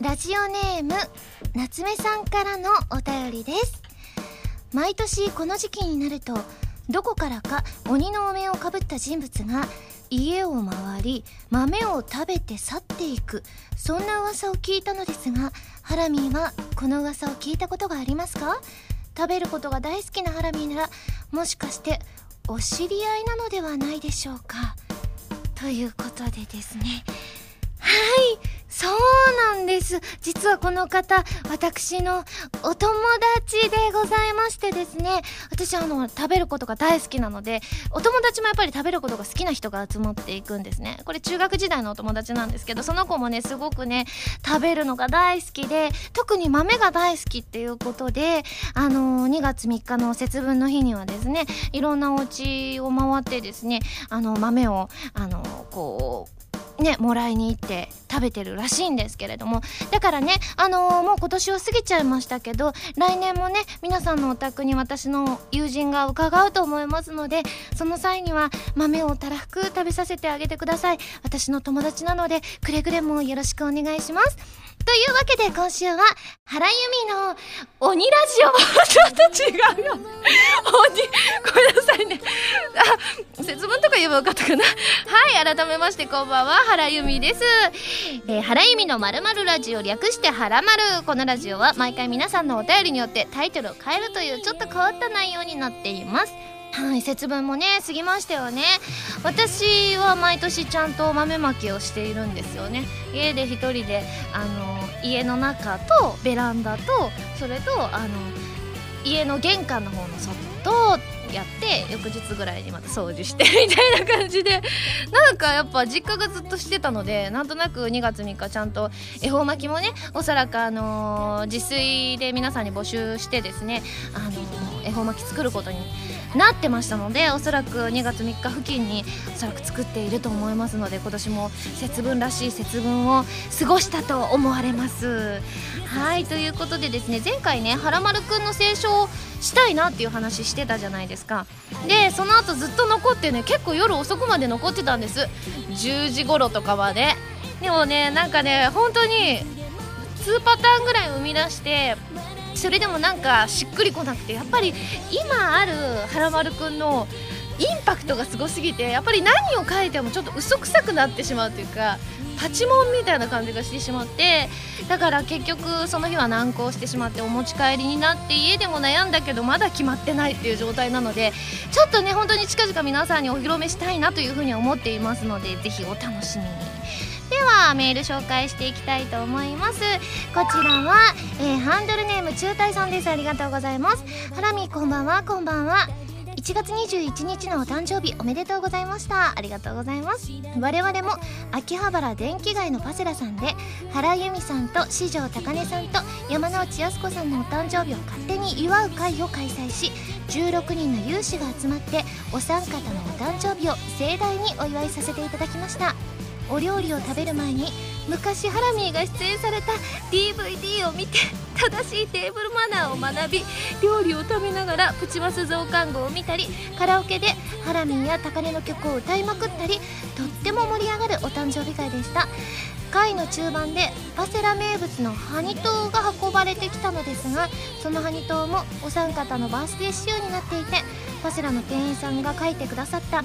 ラジオネーム夏目さんからのお便りです。毎年この時期になるとどこからか鬼のお面をかぶった人物が家を回り豆を食べて去っていくそんな噂を聞いたのですがハラミーはこの噂を聞いたことがありますか？食べることが大好きなハラミーならもしかしてお知り合いなのではないでしょうか？ということでですね。はいそうなんです。実はこの方私のお友達でございましてですね。私あの食べることが大好きなのでお友達もやっぱり食べることが好きな人が集まっていくんですね。これ中学時代のお友達なんですけどその子もねすごくね食べるのが大好きで特に豆が大好きっていうことであの2月3日の節分の日にはですねいろんなお家を回ってですねあの豆をあのこうね、もらいに行って食べてるらしいんですけれども。だからね、あのー、もう今年は過ぎちゃいましたけど、来年もね、皆さんのお宅に私の友人が伺うと思いますので、その際には豆をたらふく食べさせてあげてください。私の友達なので、くれぐれもよろしくお願いします。というわけで今週は、原由美の鬼ラジオ。ちょっと違うよ。鬼、ごめんなさいね。あ、節分とか言えばよかったかな。はい、改めましてこんばんは、原由美です。えー、原由美のまるまるラジオ略して原まる。このラジオは毎回皆さんのお便りによってタイトルを変えるというちょっと変わった内容になっています。はい節分もね過ぎましたよね。私は毎年ちゃんと豆まきをしているんですよね。家で一人であの家の中とベランダとそれとあの家の玄関の方の外とやって翌日ぐらいにまた掃除してみたいな感じで。なんかやっぱ実家がずっとしてたのでなんとなく2月3日ちゃんと恵方巻きもねおそらくあのー、自炊で皆さんに募集してですねあのー、恵方巻き作ることになってましたのでおそらく2月3日付近におそらく作っていると思いますので今年も節分らしい節分を過ごしたと思われます。はいということでですね前回ねはらまるくんの清書をしたいなっていう話してたじゃないですか。でその後ずっと残ってね結構夜遅くまで残ってたんです。10時頃とかまで。でもねなんかね本当に2パターンぐらい生み出してそれでもなんかしっくりこなくてやっぱり今あるはらまるくんのインパクトがすごすぎてやっぱり何を書いてもちょっと嘘くさくなってしまうというかパチモンみたいな感じがしてしまってだから結局その日は難航してしまってお持ち帰りになって家でも悩んだけどまだ決まってないっていう状態なのでちょっとね本当に近々皆さんにお披露目したいなというふうに思っていますのでぜひお楽しみに。ではメール紹介していきたいと思います。こちらは、えー、ハンドルネーム中隊さんです。ありがとうございます。ハラミこんばんは。こんばんは。1月21日のお誕生日おめでとうございました。ありがとうございます。我々も秋葉原電気街のパセラさんで原由美さんと四条高根さんと山内靖子さんのお誕生日を勝手に祝う会を開催し16人の有志が集まってお三方のお誕生日を盛大にお祝いさせていただきました。お料理を食べる前に昔ハラミーが出演された DVD を見て正しいテーブルマナーを学び料理を食べながらプチマス増刊号を見たりカラオケでハラミーや高根の曲を歌いまくったりとっても盛り上がるお誕生日会でした。会の中盤でパセラ名物のハニトウが運ばれてきたのですがそのハニトウもお三方のバースデー仕様になっていてパセラの店員さんが描いてくださった。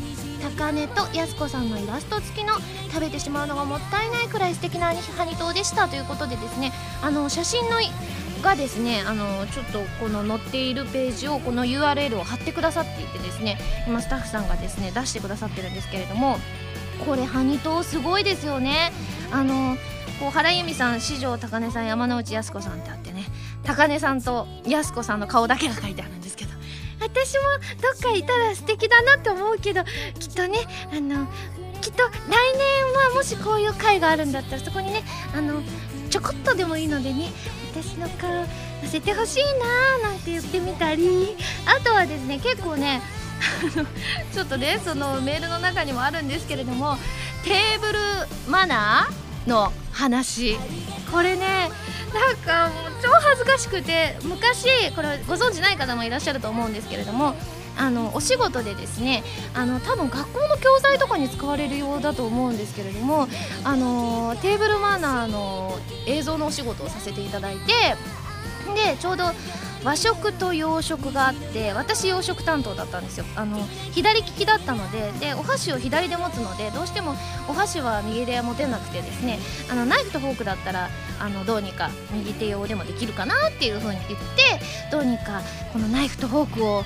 高根とやす子さんのイラスト付きの食べてしまうのがもったいないくらい素敵なハニトウでした。ということでですねあの写真のがですねあのちょっとこの載っているページをこの URL を貼ってくださっていてですね今スタッフさんがですね出してくださってるんですけれどもこれハニトウすごいですよね。あのこう原由美さん四条高根さん山之内靖子さんってあってね高根さんと靖子さんの顔だけが書いてあるんです。私もどっかいたら素敵だなって思うけどきっとねあのきっと来年はもしこういう会があるんだったらそこにねあのちょこっとでもいいのでね私の顔載せてほしいなーなんて言ってみたりあとはですね結構ねちょっとねそのメールの中にもあるんですけれどもテーブルマナーの話。これねなんかもう超恥ずかしくて昔これご存知ない方もいらっしゃると思うんですけれどもあのお仕事でですねあの多分学校の教材とかに使われるようだと思うんですけれどもあのテーブルマナーの映像のお仕事をさせていただいてでちょうど和食と洋食があって私洋食担当だったんですよ。あの左利きだったのででお箸を左で持つのでどうしてもお箸は右で持てなくてですねあのナイフとフォークだったらあのどうにか右手用でもできるかなっていう風に言ってどうにかこのナイフとフォークを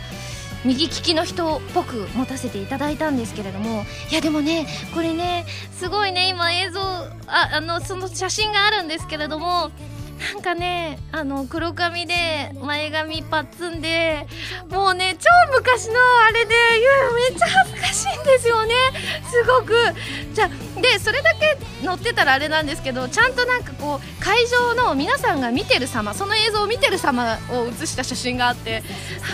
右利きの人っぽく持たせていただいたんですけれどもいやでもねこれねすごいね今映像ああのその写真があるんですけれどもなんかねあの黒髪で前髪パッツンでもうね超昔のあれでめっちゃ恥ずかしいんですよねすごくじゃでそれだけ載ってたらあれなんですけどちゃんとなんかこう会場の皆さんが見てる様その映像を見てる様を写した写真があって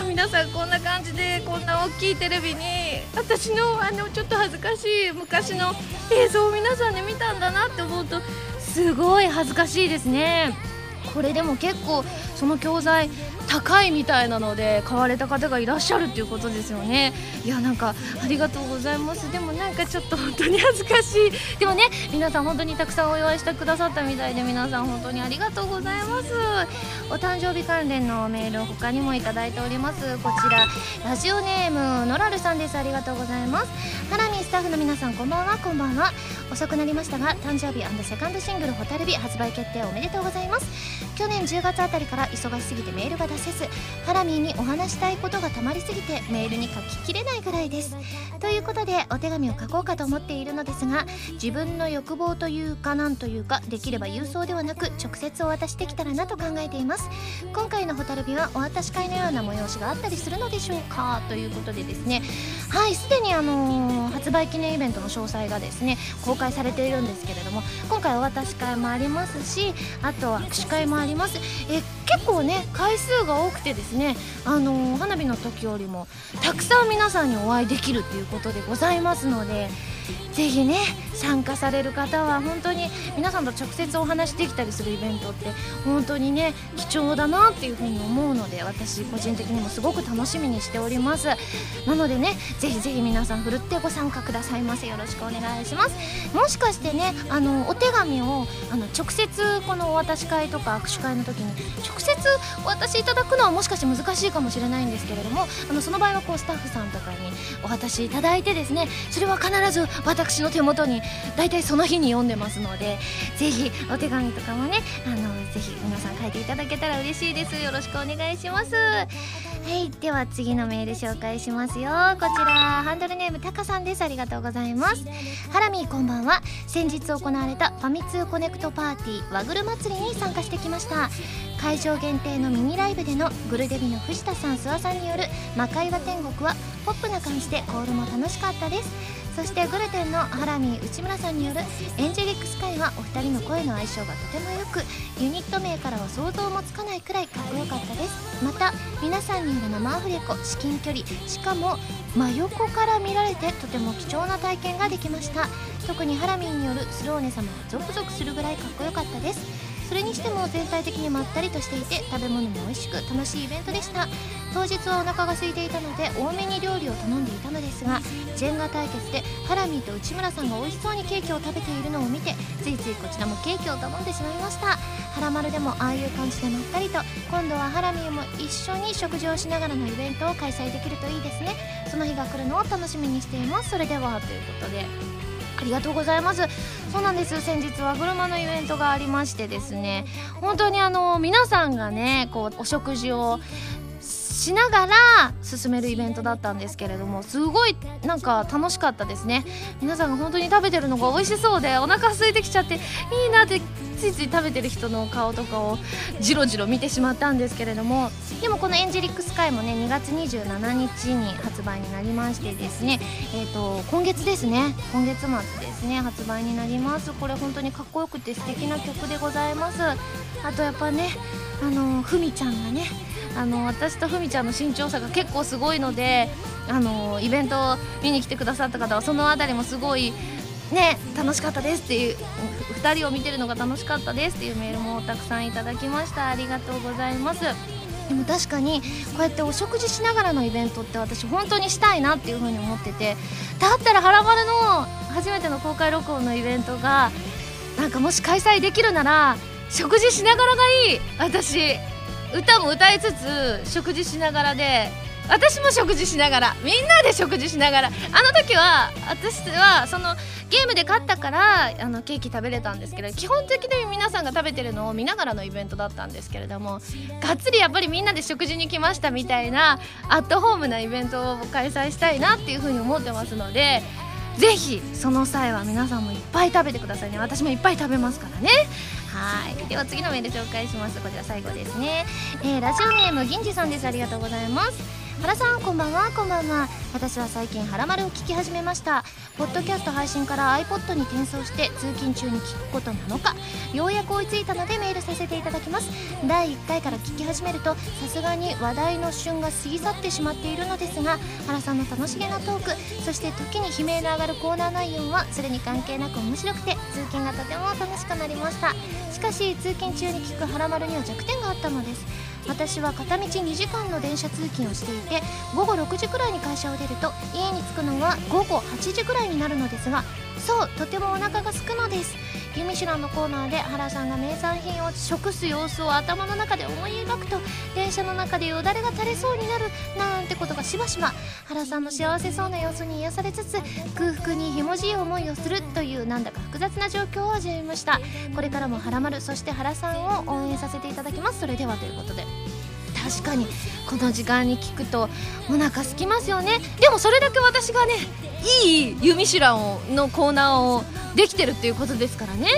あ皆さんこんな感じでこんな大きいテレビに私のあのちょっと恥ずかしい昔の映像を皆さんで見たんだなって思うとすごい恥ずかしいですね。これでも結構その教材高いみたいなので買われた方がいらっしゃるっていうことですよね。いやなんかありがとうございます。でもなんかちょっと本当に恥ずかしい。でもね皆さん本当にたくさんお祝いしてくださったみたいで皆さん本当にありがとうございます。お誕生日関連のメールを他にもいただいております。こちらラジオネームノラルさんです。ありがとうございます。ハラミスタッフの皆さんこんばんは。こんばんは。遅くなりましたが誕生日セカンドシングル「ホタルビ」発売決定おめでとうございます。去年10月あたりから忙しすぎてメールが出せずハラミーにお話したいことがたまりすぎてメールに書ききれないぐらいです。ということでお手紙を書こうかと思っているのですが自分の欲望というかなんというかできれば郵送ではなく直接お渡しできたらなと考えています。今回のホタルビはお渡し会のような催しがあったりするのでしょうか？ということでですね。はいすでにあのー、発売記念イベントの詳細がですね公公開されているんですけれども今回お渡し会もありますしあとは握手会もあります。え結構ね回数が多くてですねあのー、花火の時よりもたくさん皆さんにお会いできるっていうことでございますので是非ね参加される方は本当に皆さんと直接お話できたりするイベントって本当にね貴重だなっていうふうに思うので私個人的にもすごく楽しみにしております。なのでねぜひぜひ皆さんふるってご参加くださいませ。よろしくお願いします。もしかしてねあのお手紙をあの直接このお渡し会とか握手会の時に直接お渡しいただくのはもしかして難しいかもしれないんですけれどもあのその場合はこうスタッフさんとかにお渡しいただいてですねそれは必ず私の手元に大体その日に読んでますのでぜひお手紙とかもねあのぜひ皆さん書いていただけたら嬉しいです。よろしくお願いします。はいでは次のメール紹介しますよ。こちらハンドルネームタカさんです。ありがとうございます。ハラミーこんばんは。先日行われたファミ通コネクトパーティー和ぐる祭りに参加してきました。会場限定のミニライブでのグルデビの藤田さん諏訪さんによる魔界は天国はポップな感じでコールも楽しかったです。そしてグルテンのハラミー内村さんによるエンジェリックスカイはお二人の声の相性がとても良くユニット名からは想像もつかないくらいかっこよかったです。また皆さんによる生アフレコ至近距離しかも真横から見られてとても貴重な体験ができました。特にハラミーによるスローネ様はゾクゾクするぐらいかっこよかったです。それにしても全体的にまったりとしていて食べ物も美味しく楽しいイベントでした。当日はお腹が空いていたので多めに料理を頼んでいたのですがジェンガ対決でハラミーと内村さんが美味しそうにケーキを食べているのを見てついついこちらもケーキを頼んでしまいました。ハラマルでもああいう感じでまったりと今度はハラミーも一緒に食事をしながらのイベントを開催できるといいですね。その日が来るのを楽しみにしています。それでは。ということでありがとうございます。そうなんです。先日は車のイベントがありましてですね本当にあの皆さんがねこうお食事をしながら進めるイベントだったんですけれどもすごいなんか楽しかったですね。皆さんが本当に食べてるのが美味しそうでお腹空いてきちゃっていいなってついつい食べてる人の顔とかをじろじろ見てしまったんですけれどもでもこのエンジェリックスカイもね2月27日に発売になりましてですねえ、ー、と今月ですね今月末ですね発売になります。これ本当にかっこよくて素敵な曲でございます。あとやっぱねあのふみちゃんがねあの私とふみちゃんの身長差が結構すごいのであのイベントを見に来てくださった方はその辺りもすごいね楽しかったですっていう2人を見てるのが楽しかったですっていうメールもたくさんいただきました。ありがとうございます。でも確かにこうやってお食事しながらのイベントって私本当にしたいなっていう風に思っててだったら「はらまる」の初めての公開録音のイベントがなんかもし開催できるなら食事しながらがいい。私歌も歌いつつ食事しながらで私も食事しながらみんなで食事しながらあの時は私はそのゲームで勝ったからあのケーキ食べれたんですけど基本的に皆さんが食べてるのを見ながらのイベントだったんですけれどもがっつりやっぱりみんなで食事に来ましたみたいなアットホームなイベントを開催したいなっていうふうに思ってますのでぜひその際は皆さんもいっぱい食べてくださいね。私もいっぱい食べますからね。はい。では次のメール紹介します。こちら最後ですね、えー、ラジオネーム銀次さんです。ありがとうございます。原さんこんばんはこんばんは。私は最近「はらまる」を聞き始めました。ポッドキャスト配信から iPod に転送して通勤中に聞くことなのかようやく追いついたのでメールさせていただきます。第1回から聞き始めるとさすがに話題の旬が過ぎ去ってしまっているのですが原さんの楽しげなトークそして時に悲鳴の上がるコーナー内容はそれに関係なく面白くて通勤がとても楽しくなりました。しかし通勤中に聞く「はらまる」には弱点があったのです。私は片道2時間の電車通勤をしていて午後6時くらいに会社を出ると家に着くのは午後8時くらいになるのですがそうとてもお腹が空くのです「ユミシュラン」のコーナーで原さんが名産品を食す様子を頭の中で思い描くと電車の中でよだれが垂れそうになるなんてことがしばしば原さんの幸せそうな様子に癒されつつ空腹にひもじい思いをするというなんだか複雑な状況を味わいました。これからも原丸そして原さんを応援させていただきます。それではということで。確かにこの時間に聞くとお腹空きますよね。でもそれだけ私がねいい「ユミシュラン」のコーナーをできてるっていうことですからね。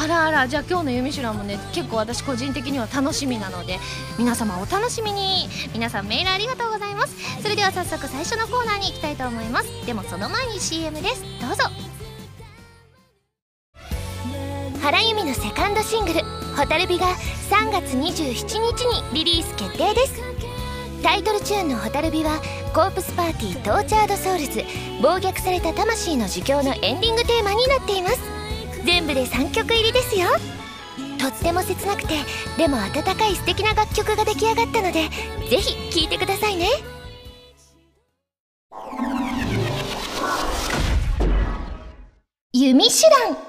あらあらじゃあ今日の「ユミシュラン」もね結構私個人的には楽しみなので皆様お楽しみに。皆さんメールありがとうございます。それでは早速最初のコーナーに行きたいと思います。でもその前に CM です。どうぞ。原由実のセカンドシングル「蛍火」が3月27日にリリース決定です。タイトルチューンの「蛍火」はコープスパーティー Tortured Souls暴虐された魂の呪叫のエンディングテーマになっています。全部で3曲入りですよ。とっても切なくてでも温かい素敵な楽曲が出来上がったのでぜひ聴いてくださいね。弓手段。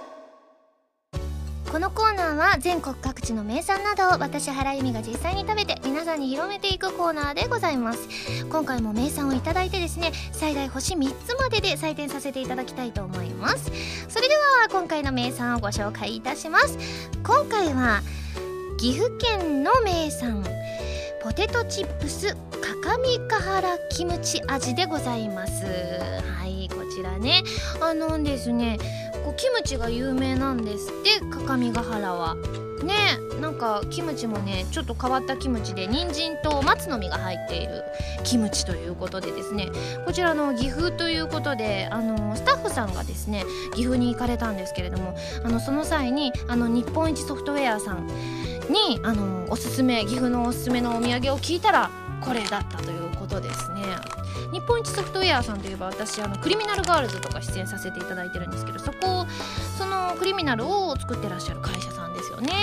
このコーナーは全国各地の名産などを私原由美が実際に食べて皆さんに広めていくコーナーでございます。今回も名産をいただいてですね最大星3つまでで採点させていただきたいと思います。それでは今回の名産をご紹介いたします。今回は岐阜県の名産ポテトチップス各務原キムチ味でございます。はいこちらね。あのですねこうキムチが有名なんですって各務原は。ねなんかキムチもねちょっと変わったキムチで人参と松の実が入っているキムチということでですね。こちらの岐阜ということであのスタッフさんがですね岐阜に行かれたんですけれどもあのその際にあの日本一ソフトウェアさんにあのおすすめ岐阜のおすすめのお土産を聞いたらこれだったということですね。日本一ソフトウェアさんといえば私あのクリミナルガールズとか出演させていただいてるんですけどそこそのクリミナルを作ってらっしゃる会社さんですよね。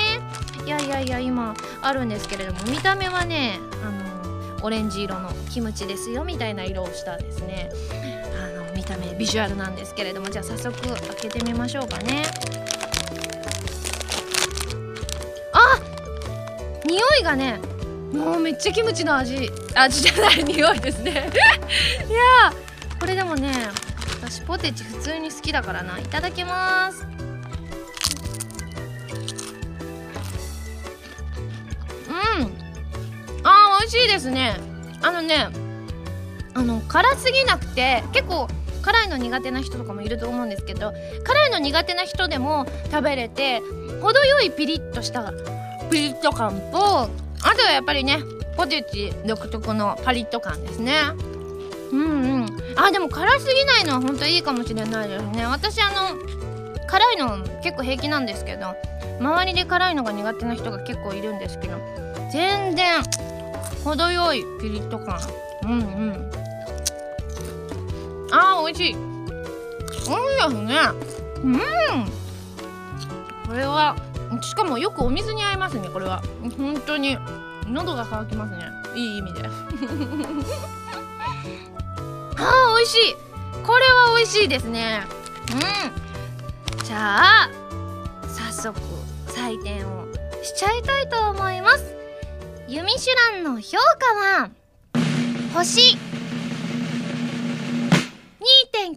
いやいやいや今あるんですけれども見た目はねあのオレンジ色のキムチですよみたいな色をしたですね。あの見た目ビジュアルなんですけれどもじゃあ早速開けてみましょうかね。あ匂いがねもうめっちゃキムチの味味じゃない匂いですね。いやこれでもね私ポテチ普通に好きだからな。いただきます。うん。あー美味しいですね。あのねあの辛すぎなくて結構辛いの苦手な人とかもいると思うんですけど辛いの苦手な人でも食べれて程よいピリッとしたピリッと感とあとはやっぱりねポテチ独特のパリッと感ですね。うんうん。あでも辛すぎないのは本当いいかもしれないですね。私あの辛いの結構平気なんですけど周りで辛いのが苦手な人が結構いるんですけど全然程よいピリッと感。うんうん。あー美味しい。美味しいですね。うん。これはしかもよくお水に合いますねこれは。本当に。喉が渇きますね。いい意味で。あー美味しい。これは美味しいですね。うん。じゃあ早速採点をしちゃいたいと思います。ユミシュランの評価は星。2.9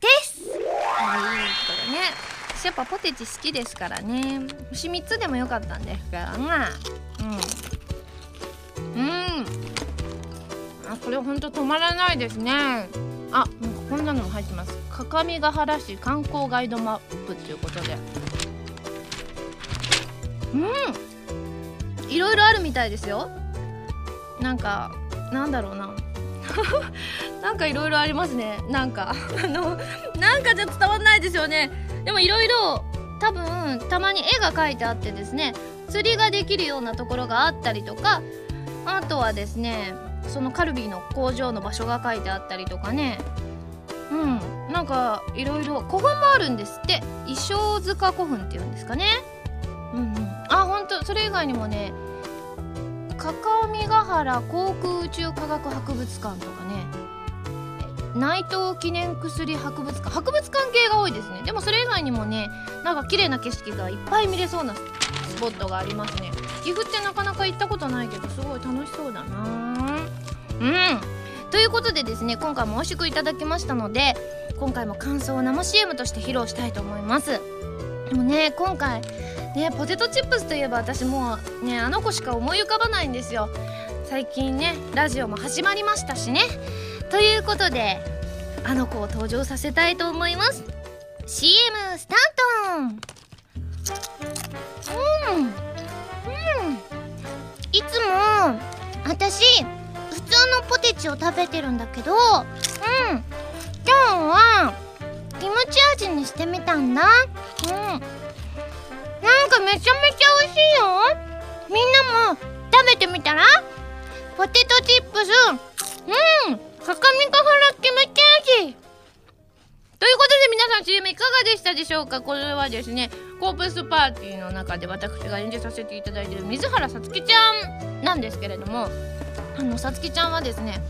です。はいこれね。私やっぱポテチ好きですからね。星3つでもよかったんですからまあうん。うん。あこれほんと止まらないですね。あこんなのも入ってます。各務原市観光ガイドマップということで。うん。いろいろあるみたいですよ。なんかなんだろうな。なんかいろいろありますね。なんかあのなんかじゃ伝わんないですよね。でもいろいろ多分たまに絵が描いてあってですね釣りができるようなところがあったりとかあとはですねそのカルビーの工場の場所が書いてあったりとかね。うんなんかいろいろ古墳もあるんですって。衣装塚古墳っていうんですかね。うんうん。あ本当それ以外にもね各務原航空宇宙科学博物館とかね。内藤記念薬博物館博物館系が多いですね。でもそれ以外にもねなんか綺麗な景色がいっぱい見れそうなスポットがありますね。岐阜ってなかなか行ったことないけどすごい楽しそうだな。うん。ということでですね今回も美味しくいただきましたので今回も感想を生 CM として披露したいと思います。でもね今回ねポテトチップスといえば私もうねあの子しか思い浮かばないんですよ。最近ねラジオも始まりましたしね。ということであの子を登場させたいと思います。CM スタートうん。うん。いつも私普通のポテチを食べてるんだけどうん。今日はキムチ味にしてみたんだ。うん。なんかめちゃめちゃ美味しいよ。みんなも食べてみたら？ポテトチップス。うん。かかみかはらキムチ味ということで皆さん CM いかがでしたでしょうか？これはですねコープスパーティーの中で私が演じさせていただいている水原さつきちゃんなんですけれどもあのさつきちゃんはですね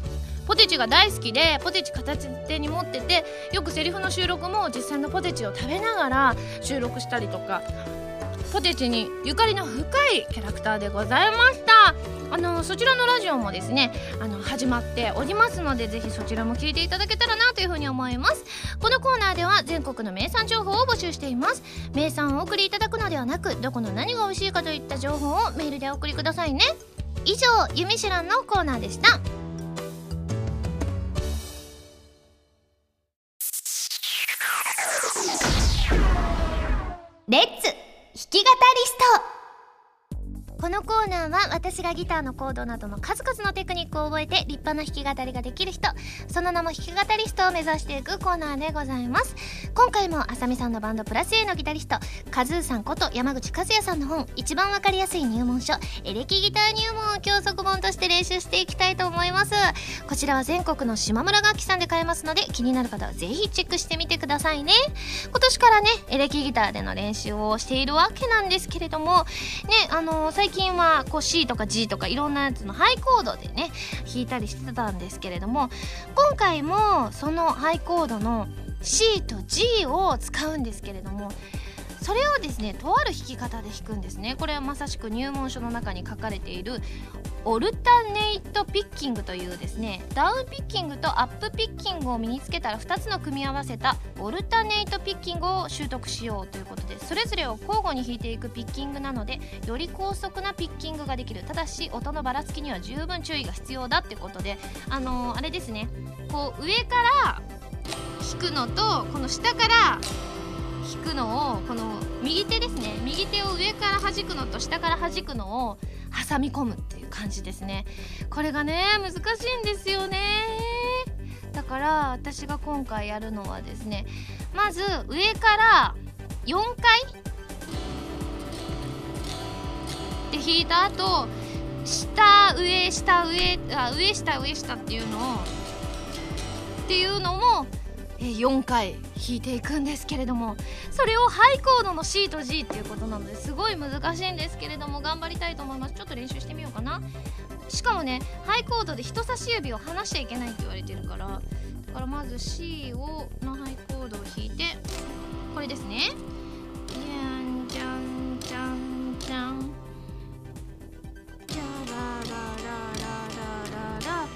ポテチが大好きでポテチ片手に持っててよくセリフの収録も実際のポテチを食べながら収録したりとかポテチにゆかりの深いキャラクターでございました。あのそちらのラジオもですねあの始まっておりますのでぜひそちらも聞いていただけたらなというふうに思います。このコーナーでは全国の名産情報を募集しています。名産をお送りいただくのではなくどこの何が美味しいかといった情報をメールでお送りくださいね。以上「ゆみしらん」のコーナーでした。レッツ！き語りスト。このコーナーは私がギターのコードなどの数々のテクニックを覚えて立派な弾き語りができる人その名も弾き語りストを目指していくコーナーでございます。今回もあさみさんのバンドプラス A のギタリストカズーさんこと山口和也さんの本一番わかりやすい入門書エレキギター入門を教則本として練習していきたいと思います。こちらは全国の島村楽器さんで買えますので気になる方はぜひチェックしてみてくださいね。今年からねエレキギターでの練習をしているわけなんですけれどもねあのー、最近近はこう C とか G とかいろんなやつのハイコードでね弾いたりしてたんですけれども今回もそのハイコードの C と G を使うんですけれどもそれをですねとある弾き方で弾くんですね。これはまさしく入門書の中に書かれているオルタネイトピッキングというですねダウンピッキングとアップピッキングを身につけたら2つの組み合わせたオルタネイトピッキングを習得しようということでそれぞれを交互に弾いていくピッキングなのでより高速なピッキングができる。ただし音のばらつきには十分注意が必要だってことであのー、あれですね。こう上から弾くのとこの下から弾くのをこの右手ですね。右手を上から弾くのと下から弾くのを挟み込むっていう感じですね。これがね難しいんですよね。だから私が今回やるのはですねまず上から4回で弾いた後下上下上あ上下上下っていうのをっていうのも4回弾いていくんですけれどもそれをハイコードの C と G っていうことなのです。ごい難しいんですけれども頑張りたいと思います。ちょっと練習してみようかな。しかもねハイコードで人差し指を離しちゃいけないって言われてるからだからまず C をのハイコードを弾いてこれですね。じゃんじゃんじゃんじゃんじゃららららららら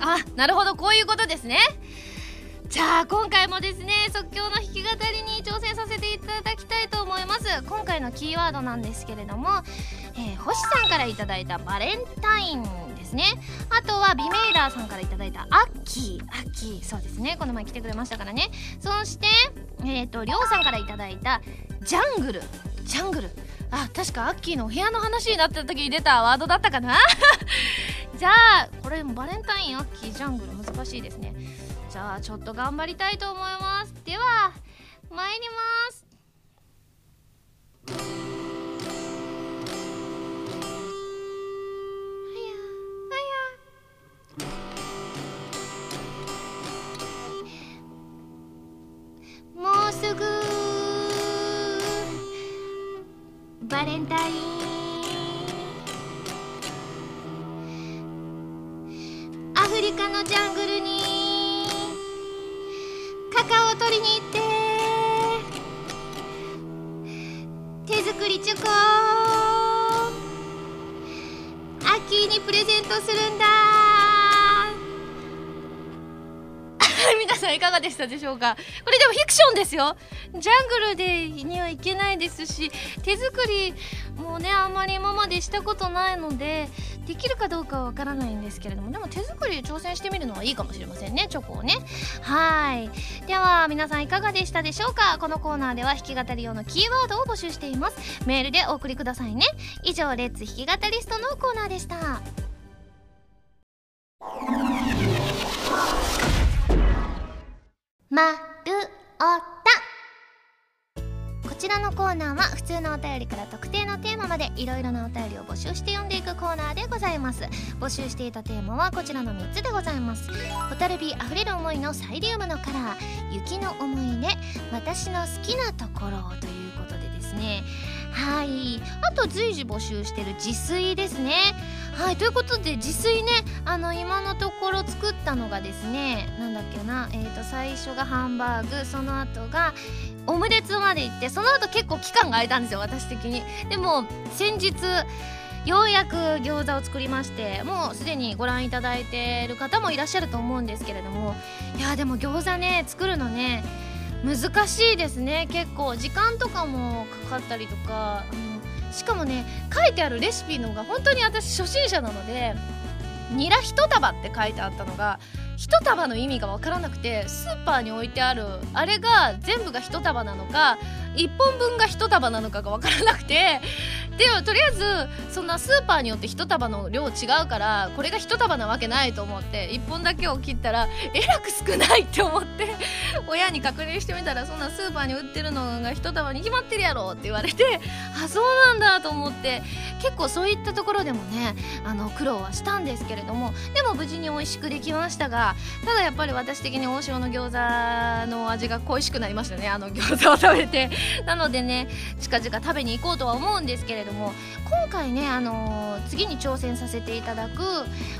あなるほどこういうことですね。じゃあ今回もですね即興の弾き語りに挑戦させていただきたいと思います。今回のキーワードなんですけれども、えー、星さんから頂いたバレンタインですね。あとはビメイラーさんから頂いたアッキー。アッキー。そうですね。この前来てくれましたからね。そしてえっ、ー、とりょうさんから頂いたジャングル。ジャングル。あ確かアッキーのお部屋の話になった時に出たワードだったかな？じゃあこれバレンタインアッキージャングル難しいですね。じゃあちょっと頑張りたいと思います。では参ります。たでしょうか？これでもフィクションですよ。ジャングルでにはいけないですし手作りもねあんまり今までしたことないのでできるかどうかはわからないんですけれどもでも手作り挑戦してみるのはいいかもしれませんねチョコをね。はい。では皆さんいかがでしたでしょうか？このコーナーでは弾き語り用のキーワードを募集しています。メールでお送りくださいね。以上レッツ弾き語リストのコーナーでした。まるおた。こちらのコーナーは普通のお便りから特定のテーマまでいろいろなお便りを募集して読んでいくコーナーでございます。募集していたテーマはこちらの3つでございます。ホタルビあふれる思いのサイリウムのカラー。雪の思い出。私の好きなところ。ということでですね。はい。あと随時募集してる自炊ですね。はい。ということで自炊ねあの今のところ作ったのがですねなんだっけなえーと最初がハンバーグその後がオムレツまで行ってその後結構期間が空いたんですよ私的に。でも先日ようやく餃子を作りましてもうすでにご覧いただいている方もいらっしゃると思うんですけれども。いやでも餃子ね作るのね難しいですね。結構時間とかもかかったりとか。あのしかもね書いてあるレシピの方が本当に私初心者なのでニラ1束って書いてあったのが1束の意味が分からなくてスーパーに置いてあるあれが全部が1束なのか1本分が1束なのかが分からなくてでもとりあえずそんなスーパーによって1束の量違うからこれが1束なわけないと思って1本だけを切ったらえらく少ないって思って親に確認してみたらそんなスーパーに売ってるのが1束に決まってるやろって言われてあそうなんだと思って結構そういったところでもねあの苦労はしたんですけれどもでも無事に美味しくできましたがただやっぱり私的に大塩の餃子の味が恋しくなりましたね。あの餃子を食べて。なのでね近々食べに行こうとは思うんですけれども今回ね、あのー、次に挑戦させていただく、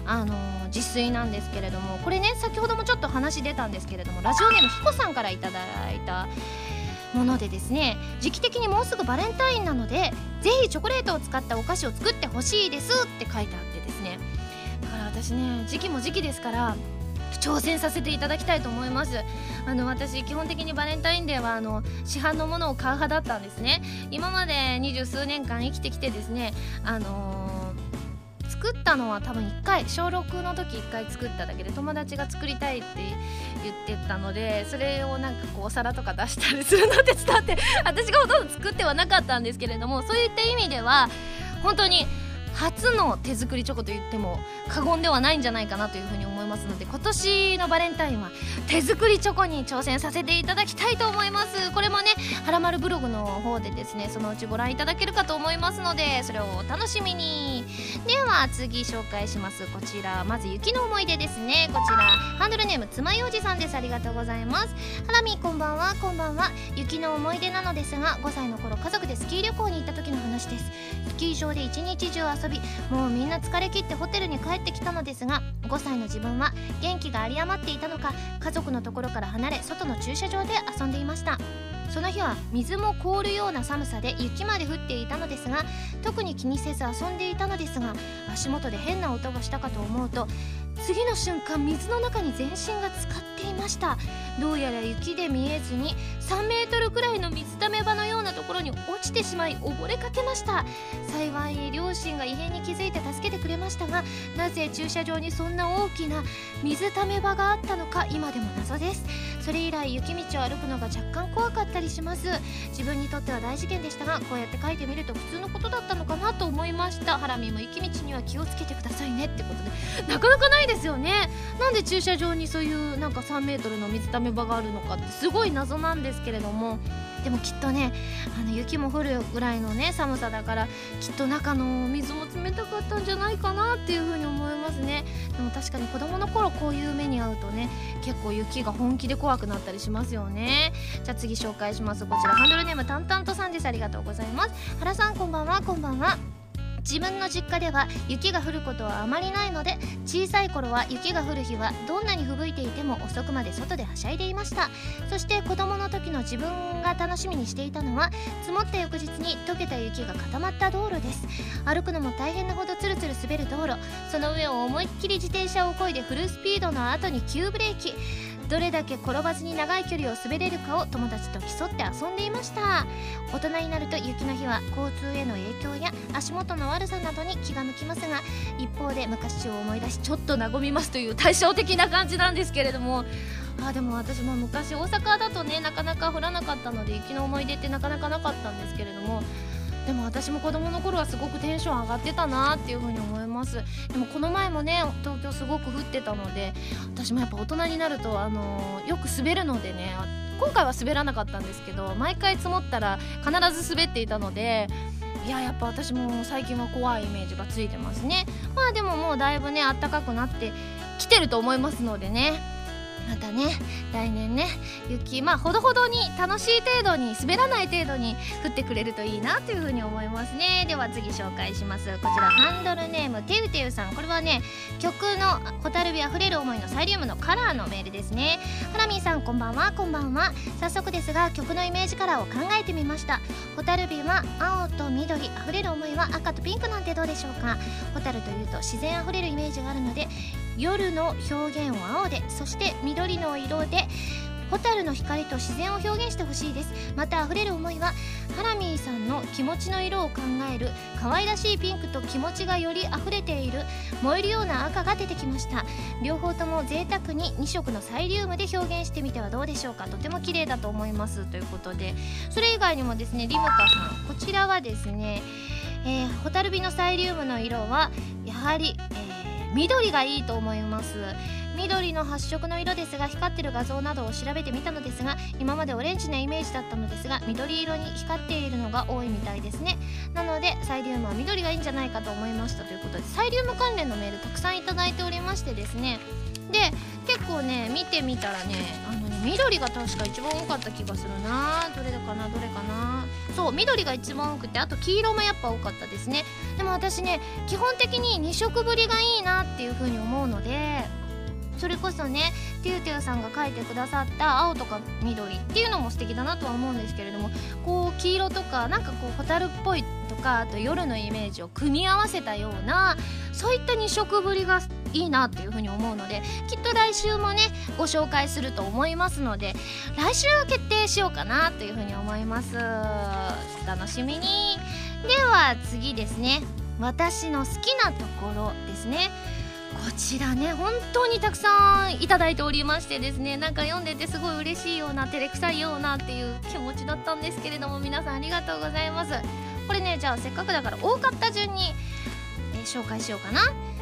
あのー、自炊なんですけれどもこれね先ほどもちょっと話出たんですけれどもラジオネームひこさんからいただいたものでですね時期的にもうすぐバレンタインなのでぜひチョコレートを使ったお菓子を作ってほしいですって書いてあってですね。だから私ね時期も時期ですから挑戦させていただきたいと思います。あの私基本的にバレンタインデーはあの市販のものを買う派だったんですね。今まで二十数年間生きてきてですねあのー、作ったのは多分1回小6の時1回作っただけで友達が作りたいって言ってたのでそれをなんかこうお皿とか出したりするの手伝って私がほとんど作ってはなかったんですけれどもそういった意味では本当に初の手作りチョコと言っても過言ではないんじゃないかなというふうに思いますので今年のバレンタインは手作りチョコに挑戦させていただきたいと思います。これもねはらまるブログの方でですねそのうちご覧いただけるかと思いますのでそれをお楽しみに。では次紹介します。こちらまず雪の思い出ですね。こちらハンドルネームつまようじさんです。ありがとうございます。ハラミこんばんは。こんばんは。雪の思い出なのですが5歳の頃家族でスキー旅行に行った時の話です。キー場で一日中遊びもうみんな疲れ切ってホテルに帰ってきたのですが5歳の自分は元気が有り余っていたのか家族のところから離れ外の駐車場で遊んでいました。その日は水も凍るような寒さで雪まで降っていたのですが特に気にせず遊んでいたのですが足元で変な音がしたかと思うと次の瞬間水の中に全身が浸かっていました。どうやら雪で見えずに3メートルくらいの水ため場のようなところに落ちてしまい溺れかけました。幸い両親が異変に気づいて助けてくれましたがなぜ駐車場にそんな大きな水ため場があったのか今でも謎です。それ以来雪道を歩くのが若干怖かったりします。自分にとっては大事件でしたがこうやって書いてみると普通のことだったのかなと思いました。ハラミも雪道には気をつけてくださいねってことでなかなかないですよね。なんで駐車場にそういうなんか3メートルの水ため場があるのかってすごい謎なんですけれども。でもきっとねあの雪も降るぐらいのね寒さだからきっと中の水も冷たかったんじゃないかなっていうふうに思いますね。でも確かに子供の頃こういう目に遭うとね結構雪が本気で怖くなったりしますよね。じゃあ次紹介します。こちらハンドルネーム淡々とさんです。ありがとうございます。原さんこんばんは。こんばんは。自分の実家では雪が降ることはあまりないので小さい頃は雪が降る日はどんなに吹雪いていても遅くまで外ではしゃいでいました。そして子供の時の自分が楽しみにしていたのは積もった翌日に溶けた雪が固まった道路です。歩くのも大変なほどツルツル滑る道路。その上を思いっきり自転車を漕いでフルスピードの後に急ブレーキ。どれだけ転ばずに長い距離を滑れるかを友達と競って遊んでいました。大人になると雪の日は交通への影響や足元の悪さなどに気が向きますが一方で昔を思い出しちょっと和みますという対照的な感じなんですけれども。あでも私も昔大阪だとねなかなか降らなかったので雪の思い出ってなかなかなかったんですけれども。でも私も子供の頃はすごくテンション上がってたなっていう風に思います。でもこの前もね東京すごく降ってたので私もやっぱ大人になるとあのよく滑るのでね今回は滑らなかったんですけど毎回積もったら必ず滑っていたのでいややっぱ私も最近は怖いイメージがついてますね。まあでももうだいぶねあったかくなってきてると思いますのでね。またね来年ね雪まあほどほどに楽しい程度に滑らない程度に降ってくれるといいなというふうに思いますね。では次紹介します。こちらハンドルネームてうてうさん。これはね曲の「蛍火あふれる思い」のサイリウムのカラーのメールですね。ハラミーさんこんばんは。こんばんは。早速ですが曲のイメージカラーを考えてみました。蛍火は青と緑あふれる思いは赤とピンクなんてどうでしょうか？蛍というと自然あふれるイメージがあるので夜の表現を青でそして緑の色で蛍の光と自然を表現してほしいです。また溢れる思いはハラミーさんの気持ちの色を考える可愛らしいピンクと気持ちがより溢れている燃えるような赤が出てきました。両方とも贅沢に2色のサイリウムで表現してみてはどうでしょうか。とても綺麗だと思います。ということでそれ以外にもですねリムカさんこちらはですね、えー、蛍火のサイリウムの色はやはり、えー緑がいいと思います。緑の発色の色ですが光ってる画像などを調べてみたのですが今までオレンジなイメージだったのですが緑色に光っているのが多いみたいですね。なのでサイリウムは緑がいいんじゃないかと思いましたということでサイリウム関連のメールたくさんいただいておりましてですね。で結構ね見てみたらねあのね緑が確か一番多かった気がするな。どれかなどれかな。そう緑が一番多くてあと黄色もやっぱ多かったですね。でも私ね基本的に2色ぶりがいいなっていう風に思うのでそれこそねテューテューさんが書いてくださった青とか緑っていうのも素敵だなとは思うんですけれどもこう黄色とかなんかこう蛍っぽいとかあと夜のイメージを組み合わせたようなそういった2色ぶりがいいなっていうふうに思うのできっと来週もねご紹介すると思いますので来週決定しようかなというふうに思います。楽しみに。では次ですね。私の好きなところですね。こちらね本当にたくさんいただいておりましてですね。なんか読んでてすごい嬉しいような照れくさいようなっていう気持ちだったんですけれども皆さんありがとうございます。これねじゃあせっかくだから多かった順に、えー、紹介しようかな。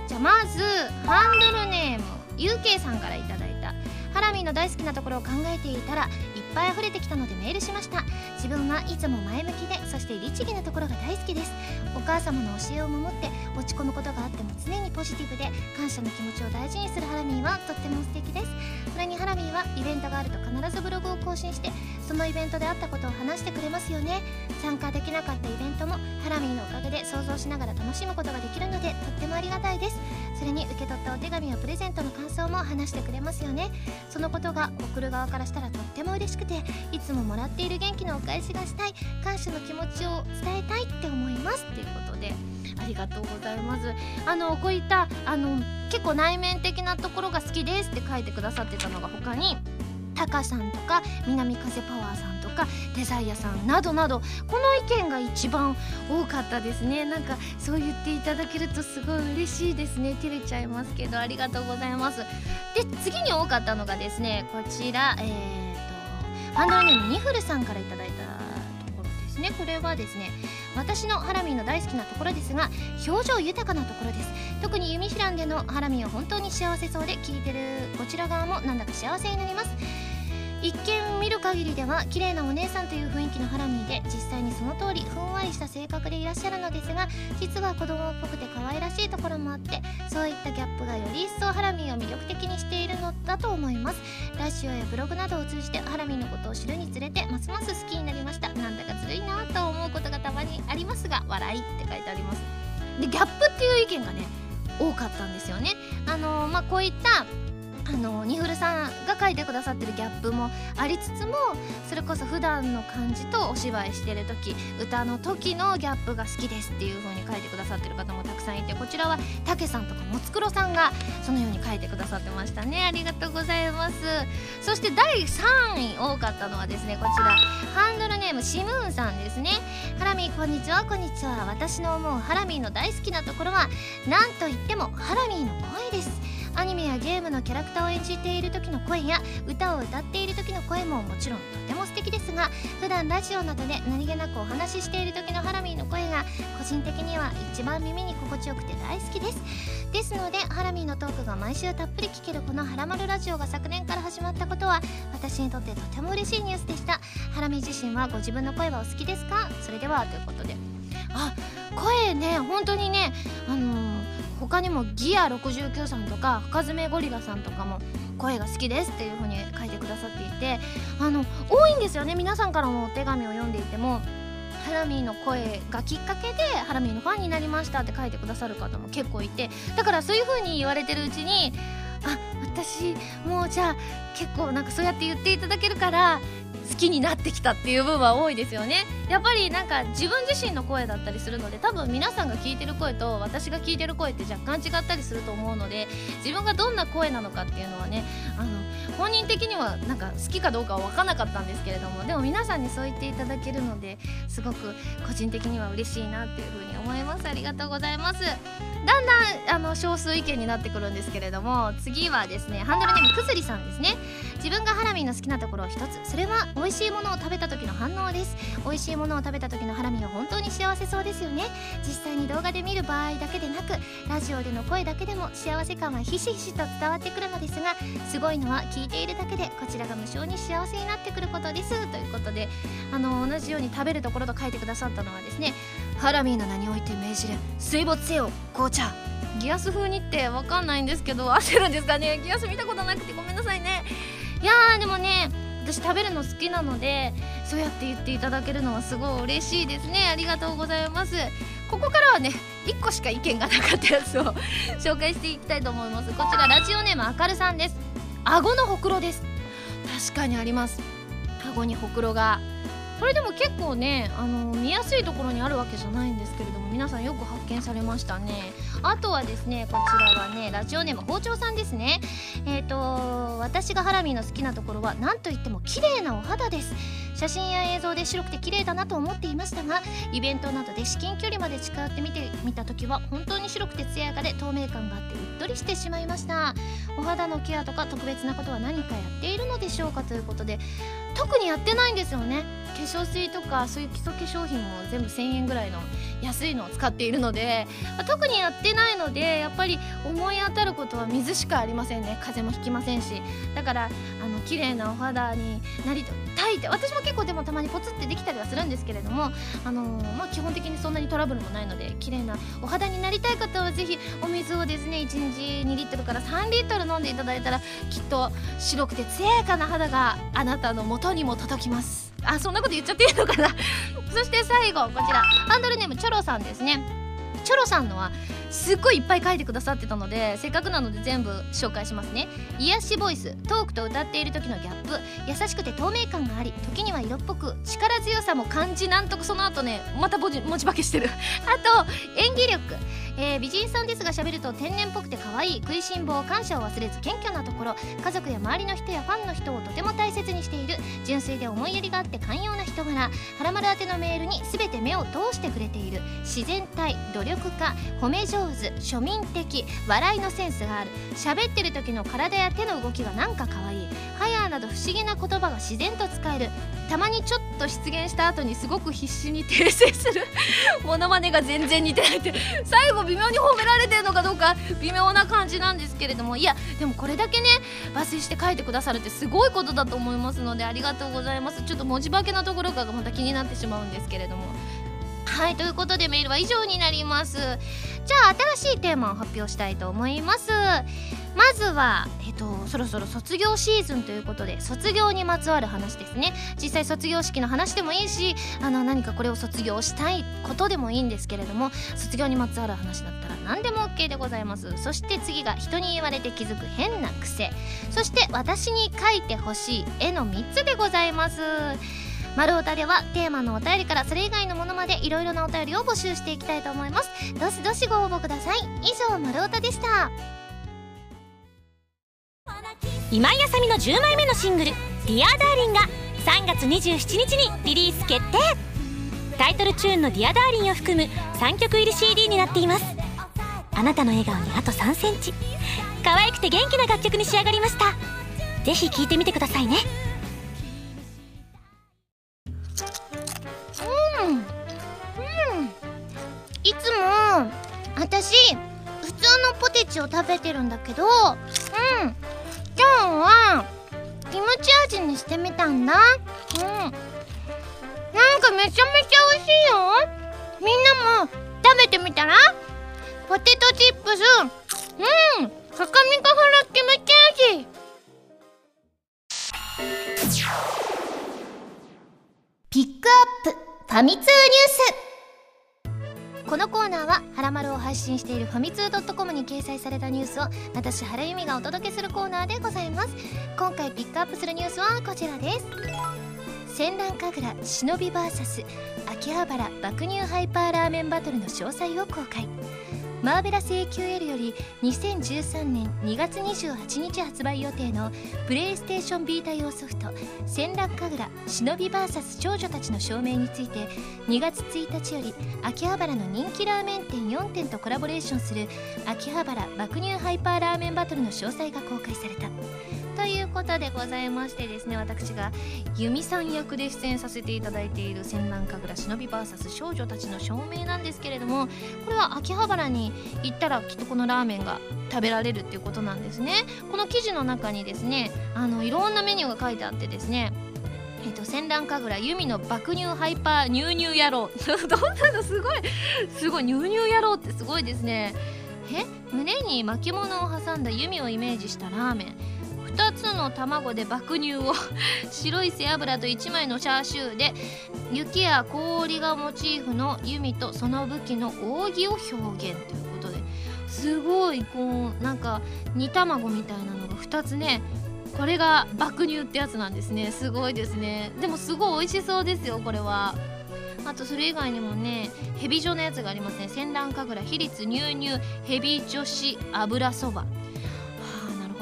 じゃまずハンドルネーム UK さんから頂いた。ハラミーの大好きなところを考えていたらいっぱい溢れてきたのでメールしました。自分はいつも前向きでそして律儀なところが大好きです。お母様の教えを守って落ち込むことがあっても常にポジティブで感謝の気持ちを大事にするハラミーはとっても素敵です。それにハラミーはイベントがあると必ずブログを更新してそのイベントであったことを話してくれますよね。参加できなかったイベントもハラミーのおかげで想像しながら楽しむことができるのでとってもありがたいです。それに受け取ったお手紙やプレゼントの感想も話してくれますよね。そのことが送る側からしたらとっても嬉しくていつももらっている元気のお返しがしたい感謝の気持ちを伝えたいって思います。っていうことでありがとうございます。あのこういったあの結構内面的なところが好きですって書いてくださってたのが他にタカさんとか南風パワーさんかデザイアさんなどなどこの意見が一番多かったですね。なんかそう言っていただけるとすごい嬉しいですね。照れちゃいますけどありがとうございます。で次に多かったのがですねこちらえー、とハンドルネームニフルさんから頂いたところですね。これはですね私のハラミーの大好きなところですが表情豊かなところです。特にユミシランでのハラミーは本当に幸せそうで聞いてるこちら側もなんだか幸せになります。一見見る限りでは綺麗なお姉さんという雰囲気のハラミーで実際にその通りふんわりした性格でいらっしゃるのですが実は子供っぽくて可愛らしいところもあってそういったギャップがより一層ハラミーを魅力的にしているのだと思います。ラジオやブログなどを通じてハラミーのことを知るにつれてますます好きになりました。なんだかずるいなと思うことがたまにありますが笑いって書いてあります。でギャップっていう意見がね多かったんですよね。あのー、まあこういったあのニフルさんが書いてくださってるギャップもありつつもそれこそ普段の感じとお芝居してる時歌の時のギャップが好きです。っていう風に書いてくださってる方もたくさんいてこちらはたけさんとかもつくろさんがそのように書いてくださってましたね。ありがとうございます。そして第3位多かったのはですねこちらハンドルネームシムーンさんですね。ハラミーこんにちはこんにちは。私の思うハラミーの大好きなところは何と言ってもハラミーの声です。アニメやゲームのキャラクターを演じている時の声や歌を歌っている時の声ももちろんとても素敵ですが普段ラジオなどで何気なくお話ししている時のハラミーの声が個人的には一番耳に心地よくて大好きです。ですのでハラミーのトークが毎週たっぷり聞けるこの「ハラマルラジオ」が昨年から始まったことは私にとってとても嬉しいニュースでした。ハラミー自身はご自分の声はお好きですか？それではということで。あ声ね本当にねあのー他にもギア69さんとか深爪ゴリラさんとかも声が好きですっていう風に書いてくださっていてあの多いんですよね。皆さんからもお手紙を読んでいてもハラミーの声がきっかけでハラミーのファンになりましたって書いてくださる方も結構いてだからそういう風に言われてるうちにあ私もうじゃあ結構なんかそうやって言っていただけるから好きになってきたっていう部分は多いですよね。やっぱりなんか自分自身の声だったりするので多分皆さんが聞いてる声と私が聞いてる声って若干違ったりすると思うので自分がどんな声なのかっていうのはねあの本人的にはなんか好きかどうかは分かんなかったんですけれどもでも皆さんにそう言っていただけるのですごく個人的には嬉しいなっていうふうに思います。ありがとうございます。だんだんあの少数意見になってくるんですけれども次はですねハンドルネームくずりさんですね。自分がハラミの好きなところを一つそれは美味しいものを食べた時の反応です。美味しいものを食べた時のハラミーは本当に幸せそうですよね。実際に動画で見る場合だけでなくラジオでの声だけでも幸せ感はひしひしと伝わってくるのですがすごいのは聞いているだけでこちらが無償に幸せになってくることです。ということであの同じように食べるところと書いてくださったのはですねハラミーの名において命じる？水没せよ紅茶。ギアス風にって分かんないんですけど合ってるんですかね？ギアス見たことなくてごめんなさいね。いやーでもね私食べるの好きなのでそうやって言っていただけるのはすごい嬉しいですね。ありがとうございます。ここからはね1個しか意見がなかったやつを 紹介していきたいと思います。こちらラジオネームあかるさんです顎のほくろです。確かにあります。顎にほくろが。それでも結構ねあの見やすいところにあるわけじゃないんですけれども皆さんよく発見されましたね。あとはですねこちらはねラジオネーム包丁さんですね。えっ、ー、と私がハラミーの好きなところは何といっても綺麗なお肌です。写真や映像で白くて綺麗だなと思っていましたがイベントなどで至近距離まで近寄って見てみた時は本当に白くて艶やかで透明感があってうっとりしてしまいました。お肌のケアとか特別なことは何かやっているのでしょうかということで特にやってないんですよね。化粧水とかそういう基礎化粧品も全部1000円ぐらいの安いのを使っているので、まあ、特にやってないのでやっぱり思い当たることは水しかありませんね風邪もひきませんしだからあの綺麗なお肌になりたいって私も結構でもたまにポツってできたりはするんですけれども、あのー、まあ、基本的にそんなにトラブルもないので綺麗なお肌になりたい方はぜひお水をですね1日2リットルから3リットル飲んでいただいたらきっと白くて艶やかな肌があなたの元にも届きます。あそんなこと言っちゃっていいのかな。そして最後こちら。ハンドルネームチョロさんですね。チョロさんのはすっごいいっぱい書いてくださってたのでせっかくなので全部紹介しますね。癒しボイストークと歌っている時のギャップ優しくて透明感があり時には色っぽく力強さも感じなんとかその後ねまた文字化けしてる。あと演技力。えー、美人さんですが喋ると天然っぽくて可愛い食いしん坊感謝を忘れず謙虚なところ家族や周りの人やファンの人をとても大切にしている純粋で思いやりがあって寛容な人柄。はらまる宛てのメールに全て目を通してくれている。自然体努力家褒め上手庶民的笑いのセンスがある。喋ってる時の体や手の動きがなんか可愛い。ハヤーなど不思議な言葉が自然と使える。たまにちょっと出現した後にすごく必死に訂正する。モノマネが全然似てないって。最後微妙に褒められてるのかどうか。微妙な感じなんですけれども。いやでもこれだけね抜粋して書いてくださるってすごいことだと思いますのでありがとうございます。ちょっと文字化けなところがまた気になってしまうんですけれども。はいということでメールは以上になります。じゃあ新しいテーマを発表したいと思います。まずは、えっと、そろそろ卒業シーズンということで卒業にまつわる話ですね。実際卒業式の話でもいいしあの何かこれを卒業したいことでもいいんですけれども卒業にまつわる話だったら何でも OK でございます。そして次が人に言われて気づく変な癖。そして私に描いてほしい絵の3つでございます。丸太ではテーマのお便りからそれ以外のものまでいろいろなお便りを募集していきたいと思います。どしどしご応募ください。以上丸太でした。今井麻美の10枚目のシングル「 Dear Darling が3月27日にリリース決定。タイトルチューンの「 Dear Darling を含む3曲入り CD になっています。あなたの笑顔にあと3センチ。可愛くて元気な楽曲に仕上がりました。ぜひ聴いてみてくださいね。私普通のポテチを食べてるんだけどうん。今日はキムチ味にしてみたんだ。うん。なんかめちゃめちゃ美味しいよ。みんなも食べてみたら？ポテトチップス。うん。かかみかはらキムチ味。ピックアップファミ通ニュース。このコーナーは「はらまる」を配信しているファミツー .com に掲載されたニュースを私原由美がお届けするコーナーでございます。今回ピックアップするニュースはこちらです。戦乱神楽忍び VS 秋葉原爆乳ハイパーラーメンバトルの詳細を公開。マーベラス AQL より2013年2月28日発売予定のプレイステーションビータ用ソフト「戦乱神楽忍び VS 少女たちの証明」について2月1日より秋葉原の人気ラーメン店4店とコラボレーションする秋葉原爆乳ハイパーラーメンバトルの詳細が公開された。ということでございましてですね私が由美さん役で出演させていただいている戦乱神楽忍び VS 少女たちの証明なんですけれどもこれは秋葉原に行ったらきっとこのラーメンが食べられるっていうことなんですね。この記事の中にですねあのいろんなメニューが書いてあってですねえっと、戦乱神楽由美の爆乳ハイパー乳乳野郎 どんなのすごいすごい乳乳野郎ってすごいですね。え？胸に巻物を挟んだ弓をイメージしたラーメン。2つの卵で爆乳を 白い背脂と1枚のチャーシューで雪や氷がモチーフの弓とその武器の扇を表現ということですごいこうなんか煮卵みたいなのが2つねこれが爆乳ってやつなんですね。すごいですね。でもすごい美味しそうですよこれは。あとそれ以外にもねヘビ状のやつがありますね。戦乱神楽比率乳乳ヘビ女子油そば。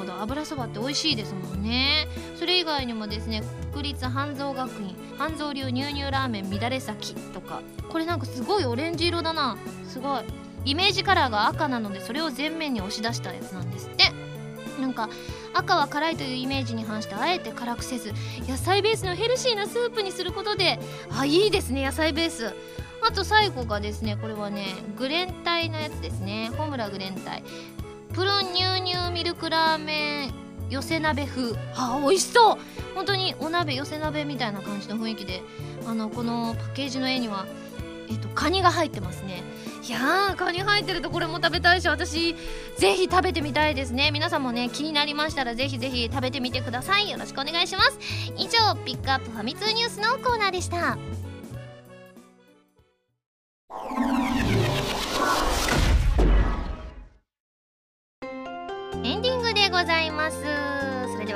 ど油そばって美味しいですもんね。それ以外にもですね国立半蔵学院半蔵流乳乳ラーメン乱れ咲きとか。これなんかすごいオレンジ色だな。すごい。イメージカラーが赤なのでそれを前面に押し出したやつなんですって。なんか赤は辛いというイメージに反してあえて辛くせず野菜ベースのヘルシーなスープにすることであいいですね野菜ベース。あと最後がですねこれはねグレンタイのやつですね。ホムラグレンタイ。プルン乳乳ミルクラーメン寄せ鍋風。あ美味しそう。本当にお鍋寄せ鍋みたいな感じの雰囲気で。あのこのパッケージの絵には、えっと、カニが入ってますね。いやーカニ入ってるとこれも食べたいし私ぜひ食べてみたいですね。皆さんもね気になりましたらぜひぜひ食べてみてください。よろしくお願いします。以上ピックアップファミ通ニュースのコーナーでした。ざいます。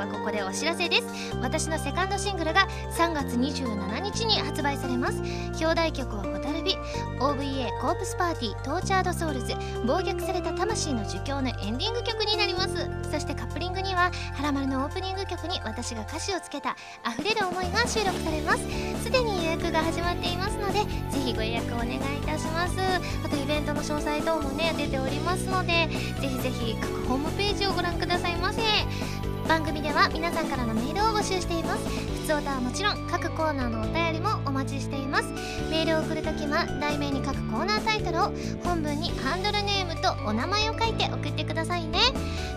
はここでお知らせです。私のセカンドシングルが3月27日に発売されます。表題曲は「ホタルビ」OVA コープスパーティー Tortured Souls。暴虐された魂の呪叫のエンディング曲になります。そしてカップリングには「はらまる」のオープニング曲に私が歌詞をつけた溢れる想いが収録されます。すでに予約が始まっていますのでぜひご予約お願いいたします。あとイベントの詳細等もね出ておりますのでぜひぜひ各ホームページをご覧くださいませ。番組では皆さんからのメールを募集しています。普通歌はもちろん各コーナーのお便りもお待ちしています。メールを送るときは題名に書くコーナータイトルを本文にハンドルネームとお名前を書いて送ってくださいね。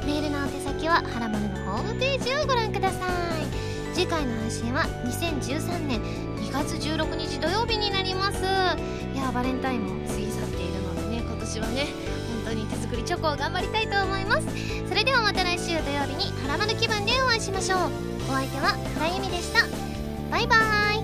メールの宛先ははらまるのホームページをご覧ください。次回の配信は2013年2月16日土曜日になります。いやバレンタインも過ぎ去っているのでね今年はね本当に手作りチョコを頑張りたいと思います。それではまた来週土曜日にハラマル気分でお会いしましょう。お相手は原由美でした。バイバーイ。